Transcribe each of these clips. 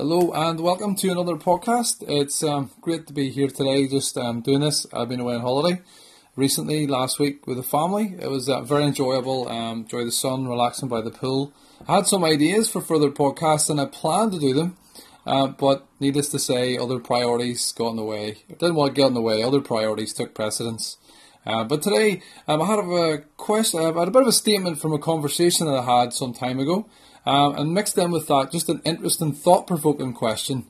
Hello and welcome to another podcast. It's um, great to be here today, just um, doing this. I've been away on holiday recently, last week with the family. It was uh, very enjoyable. Um, enjoy the sun, relaxing by the pool. I had some ideas for further podcasts and I planned to do them, uh, but needless to say, other priorities got in the way. Didn't want to get in the way. Other priorities took precedence. Uh, but today, um, I had a question. I had a bit of a statement from a conversation that I had some time ago. Um, and mixed in with that, just an interesting, thought provoking question.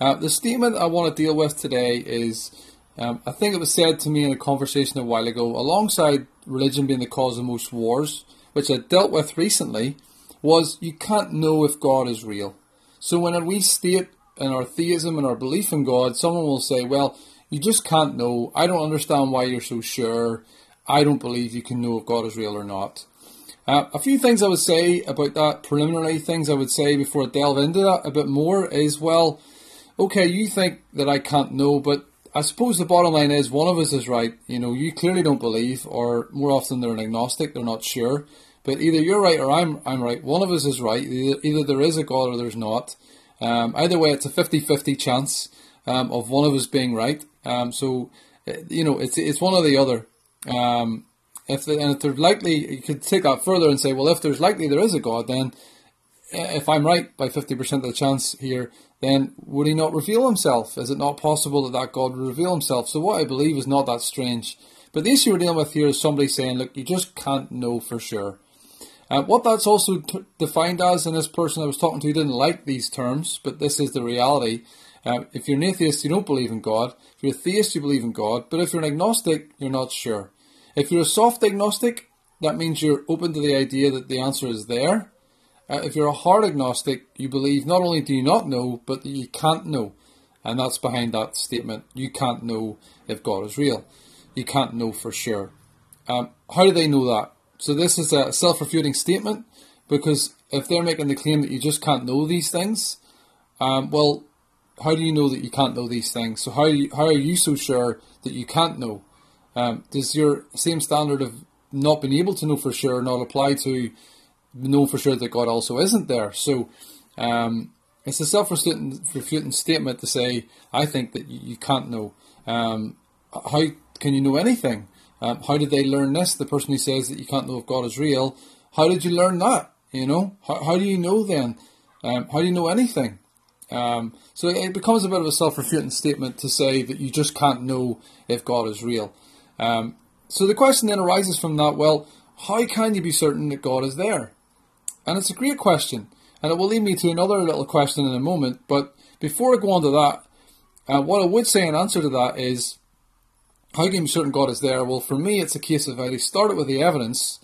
Uh, the statement I want to deal with today is um, I think it was said to me in a conversation a while ago, alongside religion being the cause of most wars, which I dealt with recently, was you can't know if God is real. So when we state in our theism and our belief in God, someone will say, well, you just can't know. I don't understand why you're so sure. I don't believe you can know if God is real or not. Uh, a few things I would say about that, preliminary things I would say before I delve into that a bit more is well, okay, you think that I can't know, but I suppose the bottom line is one of us is right. You know, you clearly don't believe, or more often they're an agnostic, they're not sure. But either you're right or I'm, I'm right. One of us is right. Either, either there is a God or there's not. Um, either way, it's a 50 50 chance um, of one of us being right. Um, so, uh, you know, it's, it's one or the other. Um, if and if there's likely, you could take that further and say, well, if there's likely there is a God, then eh, if I'm right by 50% of the chance here, then would he not reveal himself? Is it not possible that that God would reveal himself? So what I believe is not that strange. But the issue we're dealing with here is somebody saying, look, you just can't know for sure. Uh, what that's also t- defined as, and this person I was talking to didn't like these terms, but this is the reality. Uh, if you're an atheist, you don't believe in God. If you're a theist, you believe in God. But if you're an agnostic, you're not sure. If you're a soft agnostic, that means you're open to the idea that the answer is there. Uh, if you're a hard agnostic, you believe not only do you not know, but that you can't know. And that's behind that statement. You can't know if God is real. You can't know for sure. Um, how do they know that? So this is a self-refuting statement because if they're making the claim that you just can't know these things, um, well, how do you know that you can't know these things? So how, you, how are you so sure that you can't know? Um, does your same standard of not being able to know for sure not apply to know for sure that God also isn't there? So um, it's a self-refuting statement to say, I think that you can't know. Um, how can you know anything? Um, how did they learn this? The person who says that you can't know if God is real, how did you learn that? You know, how, how do you know then? Um, how do you know anything? Um, so it becomes a bit of a self-refuting statement to say that you just can't know if God is real. Um, so the question then arises from that well, how can you be certain that God is there? And it's a great question, and it will lead me to another little question in a moment. But before I go on to that, uh, what I would say in answer to that is how can you be certain God is there? Well, for me, it's a case of I start it with the evidence,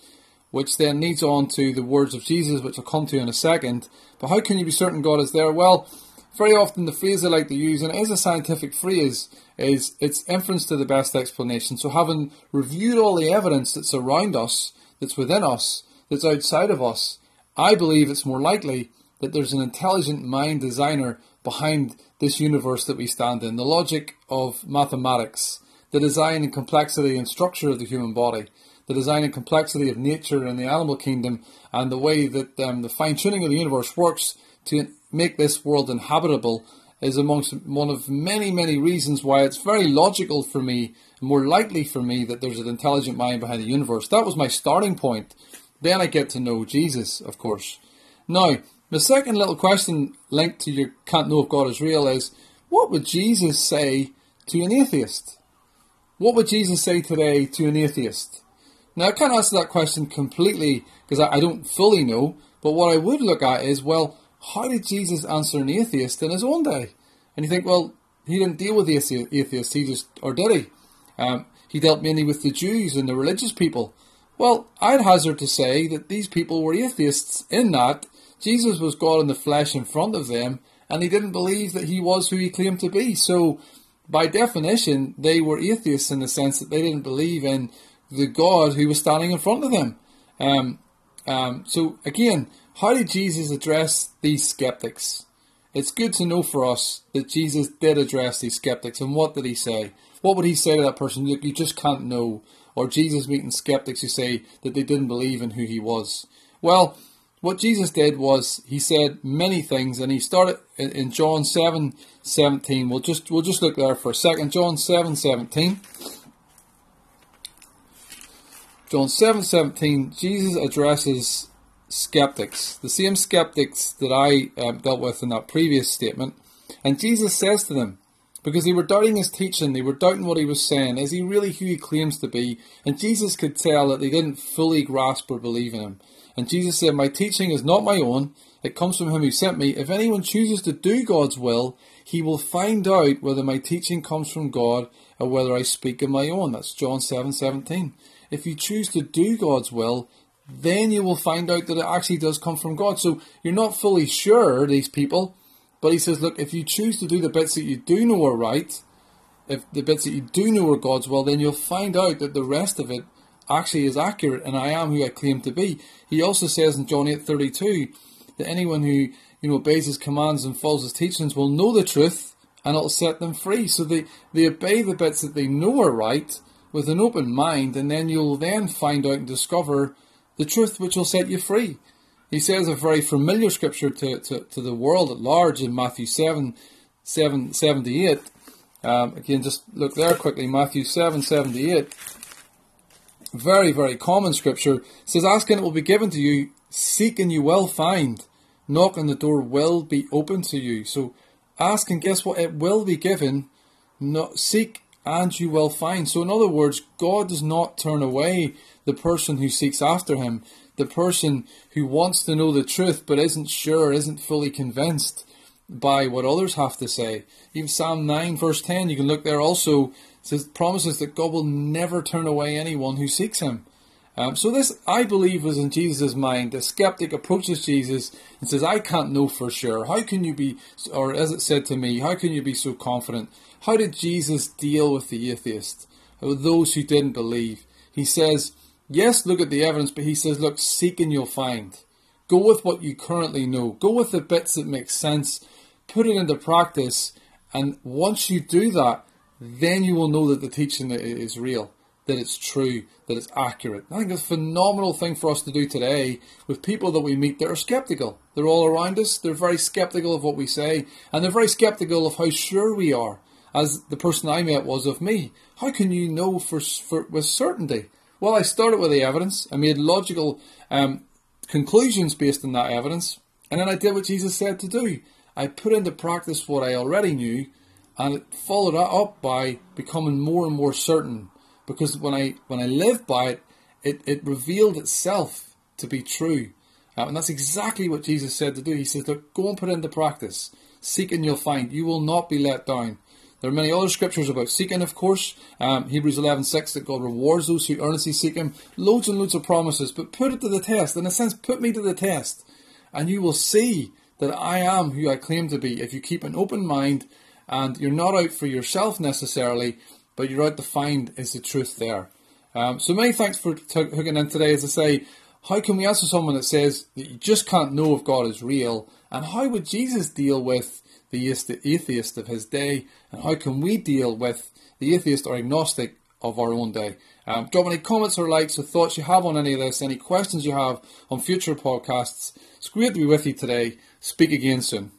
which then leads on to the words of Jesus, which I'll come to in a second. But how can you be certain God is there? Well, very often the phrase I like to use, and it is a scientific phrase, is it's inference to the best explanation. So having reviewed all the evidence that's around us, that's within us, that's outside of us, I believe it's more likely that there's an intelligent mind designer behind this universe that we stand in. The logic of mathematics, the design and complexity and structure of the human body, the design and complexity of nature and the animal kingdom, and the way that um, the fine tuning of the universe works to make this world inhabitable is amongst one of many, many reasons why it's very logical for me, more likely for me, that there's an intelligent mind behind the universe. That was my starting point. Then I get to know Jesus, of course. Now, the second little question linked to your can't know if God is real is what would Jesus say to an atheist? What would Jesus say today to an atheist? Now, I can't answer that question completely because I, I don't fully know, but what I would look at is well, how did Jesus answer an atheist in his own day? And you think, well, he didn't deal with the atheists, he just, or did he? Um, he dealt mainly with the Jews and the religious people. Well, I'd hazard to say that these people were atheists in that Jesus was God in the flesh in front of them, and they didn't believe that he was who he claimed to be. So, by definition, they were atheists in the sense that they didn't believe in the God who was standing in front of them. Um, um, so, again, how did Jesus address these skeptics? It's good to know for us that Jesus did address these skeptics. And what did he say? What would he say to that person? Look, you just can't know. Or Jesus meeting skeptics who say that they didn't believe in who he was. Well, what Jesus did was he said many things, and he started in, John 7 17. We'll just we'll just look there for a second. John 7 17. John 7 17, Jesus addresses skeptics, the same skeptics that I uh, dealt with in that previous statement. And Jesus says to them, because they were doubting his teaching, they were doubting what he was saying. Is he really who he claims to be? And Jesus could tell that they didn't fully grasp or believe in him. And Jesus said, My teaching is not my own, it comes from him who sent me. If anyone chooses to do God's will, he will find out whether my teaching comes from God or whether I speak of my own. That's John 7 17. If you choose to do God's will, then you will find out that it actually does come from God. So you're not fully sure, these people, but he says, look, if you choose to do the bits that you do know are right, if the bits that you do know are God's will, then you'll find out that the rest of it actually is accurate and I am who I claim to be. He also says in John 8:32 that anyone who you know obeys his commands and follows his teachings will know the truth and it'll set them free. So they, they obey the bits that they know are right with an open mind, and then you'll then find out and discover the truth which will set you free. He says a very familiar scripture to, to, to the world at large in Matthew 7, 7 78. Um, again, just look there quickly. Matthew 7 78. Very, very common scripture. It says, Ask and it will be given to you. Seek and you will find. Knock and the door will be open to you. So ask and guess what? It will be given. Not seek and you will find. So, in other words, God does not turn away the person who seeks after Him, the person who wants to know the truth but isn't sure, isn't fully convinced by what others have to say. Even Psalm 9, verse 10, you can look there also, says, promises that God will never turn away anyone who seeks Him. Um, so this, I believe, was in Jesus' mind. The skeptic approaches Jesus and says, I can't know for sure. How can you be, or as it said to me, how can you be so confident? How did Jesus deal with the atheist, with those who didn't believe? He says, yes, look at the evidence, but he says, look, seek and you'll find. Go with what you currently know. Go with the bits that make sense. Put it into practice. And once you do that, then you will know that the teaching is real, that it's true, that it's accurate. I think it's a phenomenal thing for us to do today with people that we meet that are skeptical. They're all around us. They're very skeptical of what we say, and they're very skeptical of how sure we are as the person I met was of me. How can you know for, for with certainty? Well, I started with the evidence. I made logical um, conclusions based on that evidence, and then I did what Jesus said to do. I put into practice what I already knew, and it followed that up by becoming more and more certain. Because when I when I lived by it, it, it revealed itself to be true. Uh, and that's exactly what Jesus said to do. He says, go and put it into practice. Seek and you'll find. You will not be let down. There are many other scriptures about seeking, of course. Um, Hebrews 11:6 that God rewards those who earnestly seek Him. Loads and loads of promises, but put it to the test. In a sense, put me to the test, and you will see that I am who I claim to be. If you keep an open mind and you're not out for yourself necessarily, but you're out to find is the truth there. Um, so many thanks for t- hooking in today. As I say, how can we answer someone that says that you just can't know if God is real? And how would Jesus deal with the atheist of his day, and how can we deal with the atheist or agnostic of our own day? Um, drop any comments or likes or thoughts you have on any of this, any questions you have on future podcasts. It's great to be with you today. Speak again soon.